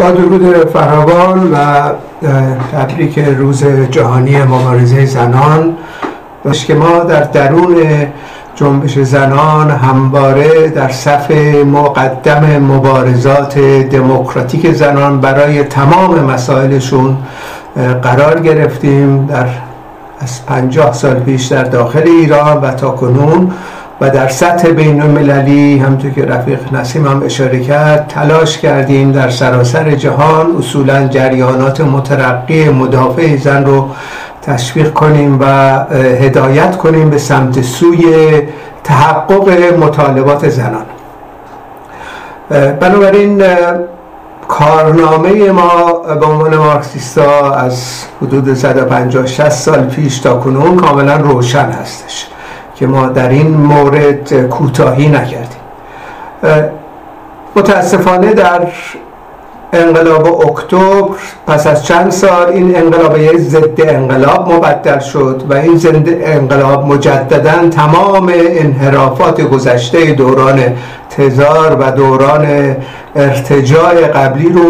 با درود فراوان و تبریک روز جهانی مبارزه زنان. باش که ما در درون جنبش زنان همواره در صف مقدم مبارزات دموکراتیک زنان برای تمام مسائلشون قرار گرفتیم. در از پنجاه سال پیش در داخل ایران و تا کنون و در سطح بین المللی همطور که رفیق نسیم هم اشاره کرد تلاش کردیم در سراسر جهان اصولا جریانات مترقی مدافع زن رو تشویق کنیم و هدایت کنیم به سمت سوی تحقق مطالبات زنان. بنابراین کارنامه ما به عنوان مارکسیستا از حدود 150 60 سال پیش تا کنون کاملا روشن هستش. که ما در این مورد کوتاهی نکردیم. متاسفانه در انقلاب اکتبر پس از چند سال این انقلاب یک ضد انقلاب مبدل شد و این ضد انقلاب مجددا تمام انحرافات گذشته دوران تزار و دوران ارتجاع قبلی رو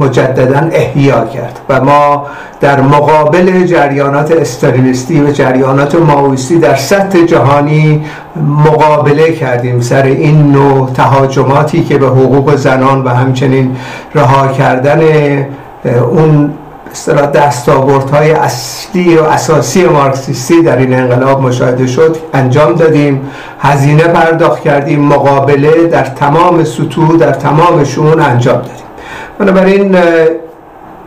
مجددا احیا کرد و ما در مقابل جریانات استالینیستی و جریانات ماویستی در سطح جهانی مقابله کردیم. سر این نوع تهاجماتی که به حقوق زنان و همچنین رها کردن اون اصطلاح دستاوردهای اصلی و اساسی مارکسیستی در این انقلاب مشاهده شد انجام دادیم. هزینه پرداخت کردیم مقابله در تمام سطوح در تمام شون انجام دادیم. بنابراین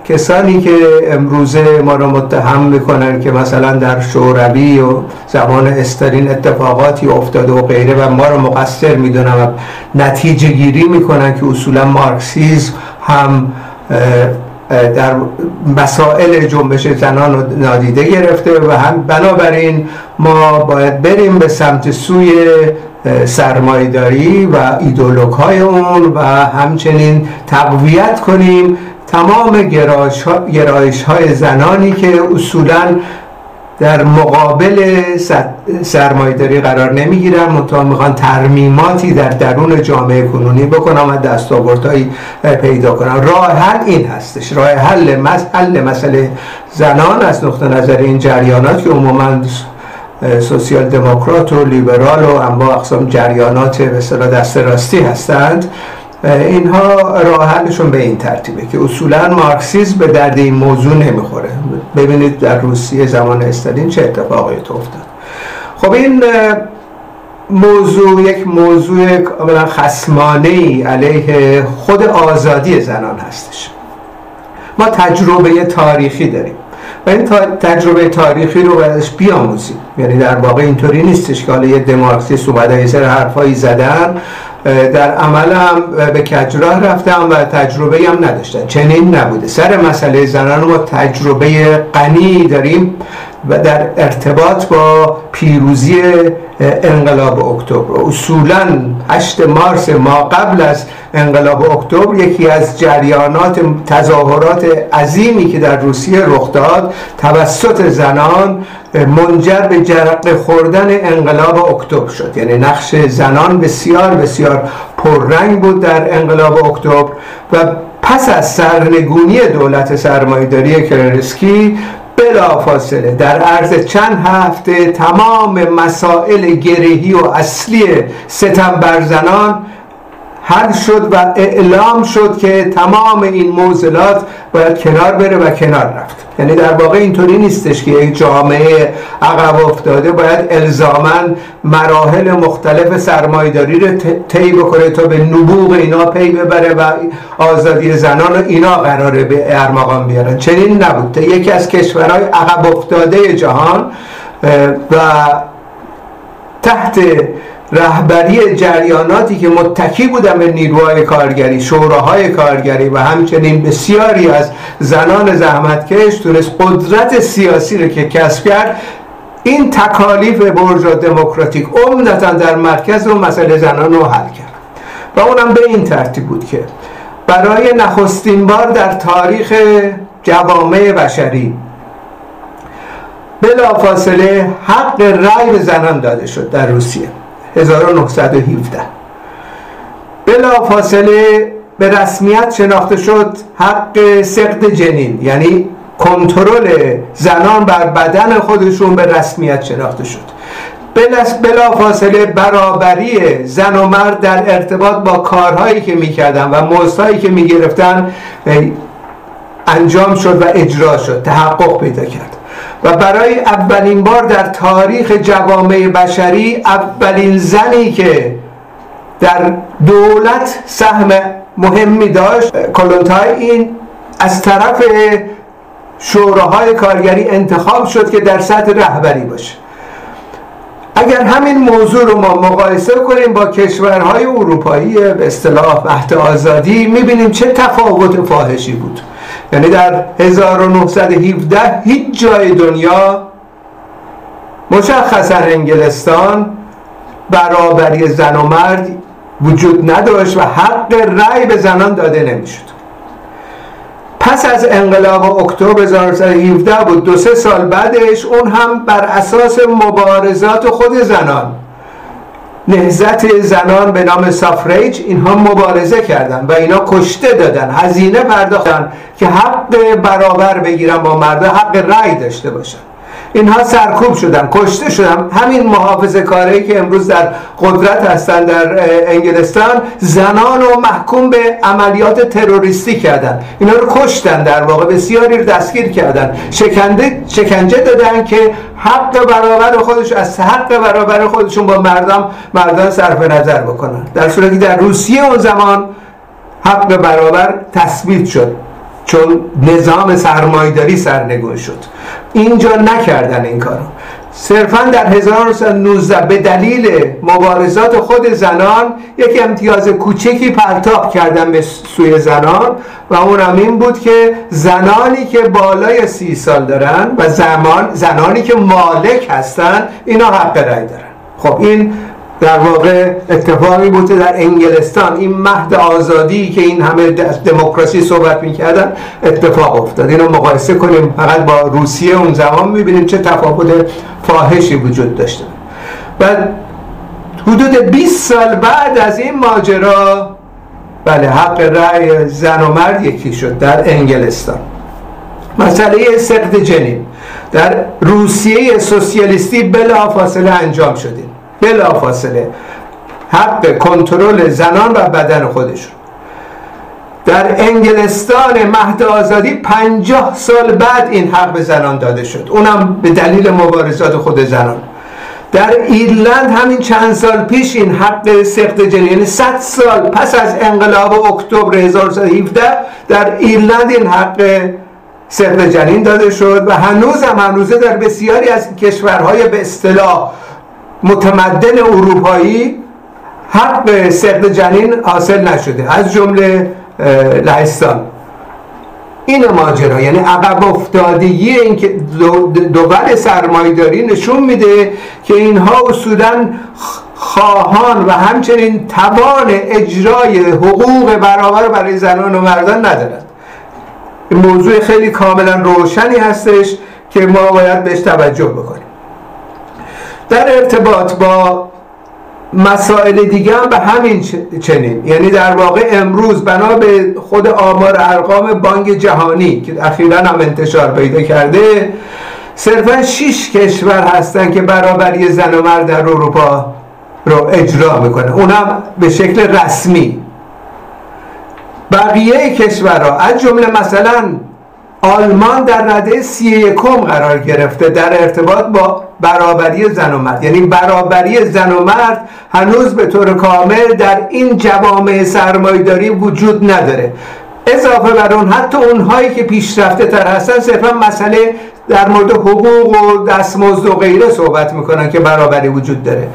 کسانی که امروزه ما را متهم می‌کنن که مثلا در شوروی و زمان استالین اتفاقاتی افتاده و غیره و ما را مقصر می‌دونن و نتیجه گیری می‌کنن که اصولا مارکسیزم هم در مسائل جنبش زنان نادیده گرفته و هم بنابراین ما باید بریم به سمت سوی سرمایداری و ایدولوگ های اون و همچنین تقویت کنیم. تمام گرایش های زنانی که اصولا در مقابل سرمایداری قرار نمی‌گیرن منتها می‌خوان ترمیماتی در درون جامعه کنونی بکنم و دستاوردهایی پیدا کنم. راه حل این هستش. راه حل حل مسئله زنان از نقطه نظر این جریانات که عموما سوسیال دموکرات و لیبرال و اما اقسام جریانات به دست راستی هستند. اینها راه حلشون به این ترتیبه که اصولا مارکسیسم به درد این موضوع نمی‌خوره. ببینید در روسیه زمان استالین چه اتفاقی افتاد. خب این موضوع یک موضوع کاملا خسمانه ای علیه خود آزادی زنان هستش. ما تجربه تاریخی داریم. و این تجربه تاریخی رو ازش بیاموزیم. یعنی در واقع اینطوری نیستش که حالا یه دمارکسیست اومده یه سر حرفایی زدن در عمل هم به کجراه رفتم و تجربه هم نداشتن چنین نبوده. سر مسئله زنان ما تجربه غنی داریم. و در ارتباط با پیروزی انقلاب اکتبر. اصولا 8 مارس ما قبل از انقلاب اکتبر یکی از جریانات تظاهرات عظیمی که در روسیه رخ داد توسط زنان منجر به جرق خوردن انقلاب اکتبر شد. یعنی نقش زنان بسیار بسیار پررنگ بود در انقلاب اکتبر. و پس از سرنگونی دولت سرمایداری کرنسکی بلا فاصله در عرض چند هفته تمام مسائل گرهی و اصلی ستم بر زنان حل شد و اعلام شد که تمام این موزلات باید کنار بره و کنار رفت. یعنی در واقع اینطوری نیستش که یک جامعه عقب افتاده باید الزاما مراحل مختلف سرمایداری رو طی بکنه تا به نبوغ اینا پی ببره و آزادی زنان رو اینا قراره به ارمغان بیارن. چنین نبود. یکی از کشورهای عقب افتاده جهان و تحت رهبری جریاناتی که متکی بودن به نیروهای کارگری شوراهای کارگری و همچنین بسیاری از زنان زحمتکش تونست قدرت سیاسی رو که کسب کرد این تکالیف برجا دموکراتیک عمدتا در مرکز و مسئله زنان رو حل کرد. و اونم به این ترتیب بود که برای نخستین بار در تاریخ جوامع بشری بلافاصله حق رأی به زنان داده شد در روسیه. 1917 بلا فاصله به رسمیت شناخته شد حق سقط جنین یعنی کنترل زنان بر بدن خودشون به رسمیت شناخته شد. بلا فاصله برابری زن و مرد در ارتباط با کارهایی که می‌کردن و موضوعی که می‌گرفتن انجام شد و اجرا شد تحقق پیدا کرد. و برای اولین بار در تاریخ جوامع بشری اولین زنی که در دولت سهم مهمی داشت کلونتای این از طرف شوراهای کارگری انتخاب شد که در سطح رهبری باشه. اگر همین موضوع رو ما مقایسه کنیم با کشورهای اروپایی به اصطلاح مهد آزادی می‌بینیم چه تفاوت فاحشی بود. یعنی در 1917 هیچ جای دنیا مشخصا انگلستان برابری زن و مرد وجود نداشت و حق رأی به زنان داده نمی‌شد. پس از انقلاب اکتبر 1917 بود دو سه سال بعدش اون هم بر اساس مبارزات خود زنان نهزت زنان به نام سافریج اینها مبارزه کردن و اینا کشته دادن هزینه پرداختن که حق برابر بگیرن با مردا حق رأی داشته باشن. اینها سرکوب شدن کشته شدن. همین محافظ کاری که امروز در قدرت هستن در انگلستان زنان رو محکوم به عملیات تروریستی کردن. اینا رو کشتن در واقع بسیاری رو دستگیر کردن. شکنده شکنجه دادن که حق برابر خودش از حق برابر خودشون با مردم مردان صرف نظر بکنن. در صورتی در روسیه اون زمان حق برابر تثبیت شد. چون نظام سرمایداری سرنگون شد. اینجا نکردن این کارو. صرفا در 1919 به دلیل مبارزات خود زنان یک امتیاز کوچکی پرتاب کردن به سوی زنان و اون هم این بود که زنانی که بالای سی سال دارن و زمان زنانی که مالک هستن اینا حق رأی دارن. خب این در واقع اتفاقی بوده در انگلستان این مهد آزادی که این همه دموکراسی صحبت می‌کردن اتفاق افتاد. اینو مقایسه کنیم. فقط با روسیه اون زمان می‌بینیم چه تفاوت فاحشی وجود داشته. و حدود 20 سال بعد از این ماجرا بله حق رأی زن و مرد یکی شد در انگلستان. مسئله سقط جنین. در روسیه سوسیالیستی بلا فاصله انجام شده. بلا فاصله حق کنترل زنان و بدن خودشون در انگلستان مهد آزادی پنجاه سال بعد این حق به زنان داده شد. اونم به دلیل مبارزات خود زنان. در ایرلند همین چند سال پیش این حق سخت جنین یعنی 100 سال پس از انقلاب اکتبر 1917 در ایرلند این حق سخت جنین داده شد و هنوز هم هنوزه در بسیاری از کشورهای به اصطلاح متمدن اروپایی حق سقط جنین حاصل نشده. از جمله لهستان. این ماجرا یعنی عقب افتادگی این که دول سرمایداری نشون میده که اینها اصولا خواهان و همچنین توان اجرای حقوق برابر برای زنان و مردان ندارد موضوع خیلی کاملا روشنی هستش که ما باید بهش توجه بکنیم. در ارتباط با مسائل دیگه هم به همین چنین. یعنی در واقع امروز بنا به خود آمار ارقام بانک جهانی که اخیرا هم انتشار پیدا کرده صرفا 6 کشور هستن که برابری زن و مرد در اروپا رو اجرا می‌کنه. اونم به شکل رسمی. بقیه کشورها از جمله مثلا آلمان در رده سی یکم قرار گرفته در ارتباط با برابری زن و مرد. یعنی برابری زن و مرد هنوز به طور کامل در این جوامع سرمایداری وجود نداره. اضافه بر اون حتی اونهایی که پیشرفته تر هستن صرفا مسئله در مورد حقوق و دستمزد و غیره صحبت می‌کنن که برابری وجود داره.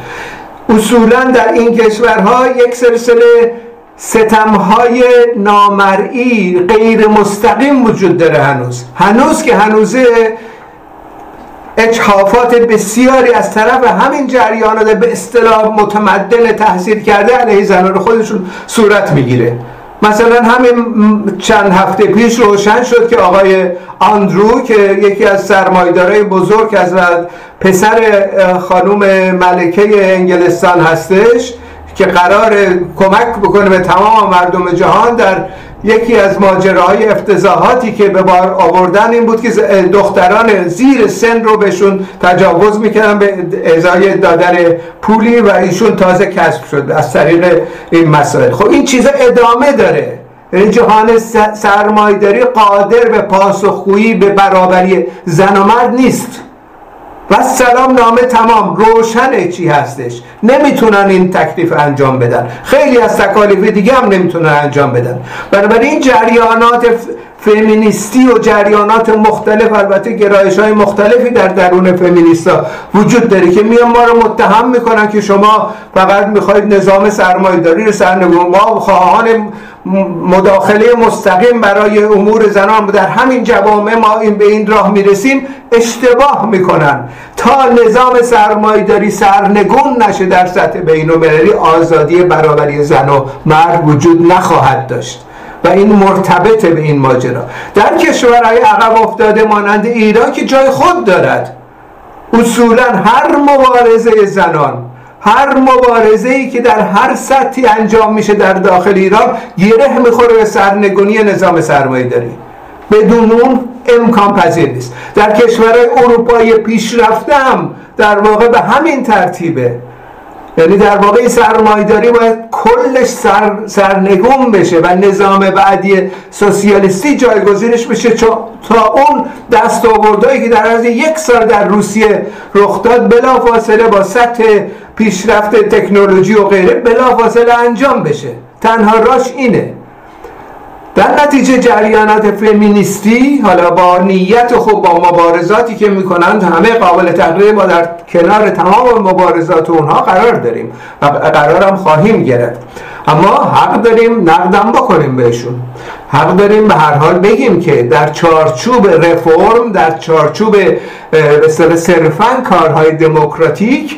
اصولا در این کشورها یک سلسله ستمهای نامرئی غیر مستقیم وجود داره هنوز. هنوز که هنوزه اجحافات بسیاری از طرف همین جریانات به اصطلاح متمدن تحصیل کرده علیه زنان خودشون صورت می‌گیره. مثلا همین چند هفته پیش روشن شد که آقای آندرو که یکی از سرمایدارای بزرگ از پسر خانوم ملکه انگلستان هستش که قرار کمک بکنه به تمام مردم جهان در یکی از ماجراهای افتضاحاتی که به بار آوردن این بود که دختران زیر سن رو بهشون تجاوز می‌کردن به ازای دادن پولی و ایشون تازه کسب شد از طریق این مسائل. خب این چیزا ادامه داره. یعنی جهان سرمایداری قادر به پاسخگویی به برابری. زن و مرد نیست. و سلام نامه تمام. روشن چی هستش؟ نمی‌تونن این تکلیف انجام بدن. خیلی از تکالیف دیگه هم نمی‌تونن انجام بدن. بنابراین این جریانات فمینیستی و جریانات مختلف البته گرایش های مختلفی در درون فمینیستا وجود داره که میان ما رو متهم می‌کنن که شما فقط می‌خواید نظام سرمایه‌داری رو سرنگون ما خواهان مداخله مستقیم برای امور زنان. در همین جوامع ما این به این راه می‌رسیم اشتباه می‌کنن. تا نظام سرمایهداری سرنگون نشه در سطح بین آزادی برابری زن و مرد وجود نخواهد داشت. و این مرتبط به این ماجرا. در کشورهای عقب افتاده مانند ایران که جای خود دارد. اصولا هر مبارزه زنان هر مبارزه ای که در هر سطحی انجام میشه در داخل ایران گره می‌خوره به سرنگونی نظام سرمایه داری بدون اون امکان پذیر نیست. در کشورهای اروپایی پیشرفته هم در واقع به همین ترتیبه. یعنی در واقع سرمایداری باید کلش سر، سرنگون بشه و نظام بعدی سوسیالیستی جایگزینش بشه تا اون دست آوردهایی که در از یک سال در روسیه رخ داد بلافاصله با سطح پیشرفت تکنولوژی و غیره بلافاصله انجام بشه. تنها راش اینه. در نتیجه جریانات فمینیستی حالا با نیت خوب با مبارزاتی که می‌کنند همه قابل تقدیر ما در کنار تمام مبارزات اونها قرار داریم و قرارم خواهیم گرفت. اما حق داریم نقدم بکنیم بهشون. حق داریم به هر حال بگیم که در چارچوب رفرم در چارچوب صرفا کارهای دموکراتیک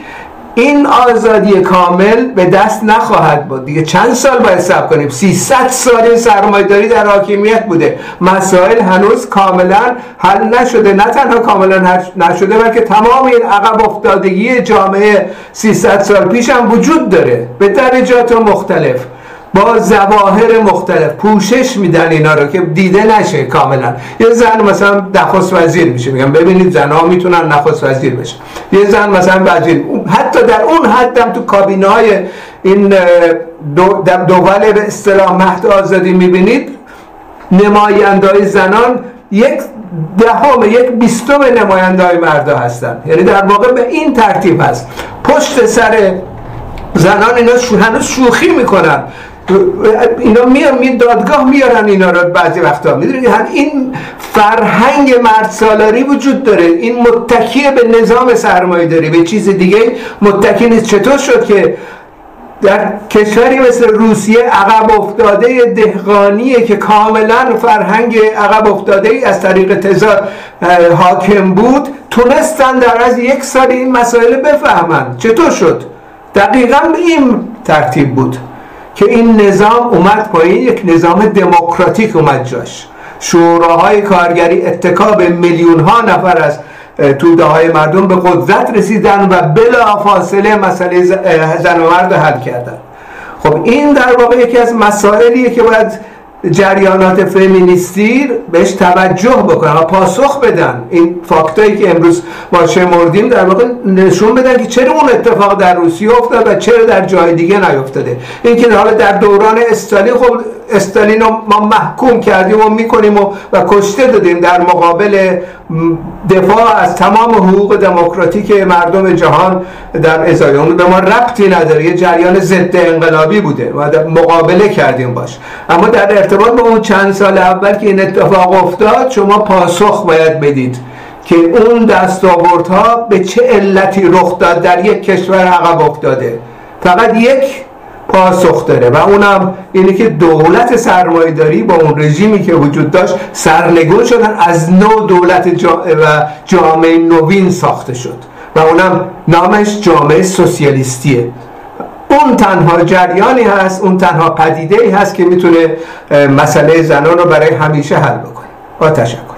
این آزادی کامل به دست نخواهد بود. دیگه چند سال باید صبر کنیم؟ 300 سال سرمایه‌داری در حاکمیت بوده. مسائل هنوز کاملا حل نشده. نه تنها کاملا نشده بلکه تمام این عقب افتادگی جامعه 300 سال پیش هم وجود داره. به درجات مختلف. با زواهر مختلف پوشش میدن اینا رو که دیده نشه کاملا. یه زن مثلا نخست وزیر میشه میگم ببینید زنها می‌تونن نخست وزیر بشه یه زن مثلا وزیر حتی در اون حدم تو کابینه های این دول به اصطلاح مهد آزادی می‌بینید نماینده های زنان یک دهم یک بیستم نماینده های مردا هستن. یعنی در واقع به این ترتیب هست. پشت سر زنان اینا هنوز شوخی می‌کنن. اینا میان می دادگاه میارن اینا رو بعضی وقتا. می‌دونید این فرهنگ مرد سالاری وجود داره. این متکی به نظام سرمایه داری. به چیز دیگه متکی نیست. چطور شد که در کشوری مثل روسیه عقب افتاده دهقانیه که کاملا فرهنگ عقب افتاده ای از طریق تزار حاکم بود تونستن در از یک سال این مسائل بفهمن. چطور شد؟ دقیقا به این ترتیب بود. که این نظام اومد پایین یک نظام دموکراتیک اومد جاش. شوراهای کارگری اتکا به میلیون ها نفر از توده های مردم به قدرت رسیدن و بلا فاصله مسئله زن و مرد حل کردن. خب این در واقع یکی از مسائلیه که باید جریانات فمینیستی بهش توجه بکنن و پاسخ بدن. این فاکتایی که امروز ما شمردیم در واقع نشون بدن که چرا اون اتفاق در روسیه افتاد و چرا در جای دیگه نیفتاده. این که حالا در دوران استالین خب استالین رو ما محکوم کردیم و می‌کنیم و, و کشته دادیم در مقابل دفاع از تمام حقوق دموکراتیک مردم جهان در ازای اون به ما ربطی نداره یه جریان ضد انقلابی بوده و مقابله کردیم باش. اما در ارتباط با اون چند سال اول که این اتفاق افتاد شما پاسخ باید بدید که اون دستاوردها به چه علتی رخ داد در یک کشور عقب افتاده. فقط یک پاسخ داره و اونم اینه که دولت سرمایهداری با اون رژیمی که وجود داشت سرنگون شدن از نو دولت و جامعه نوین ساخته شد و اونم نامش جامعه سوسیالیستیه. اون تنها جریانی هست اون تنها پدیده ای هست که می‌تونه مسئله زنان رو برای همیشه حل بکنه. با تشکر.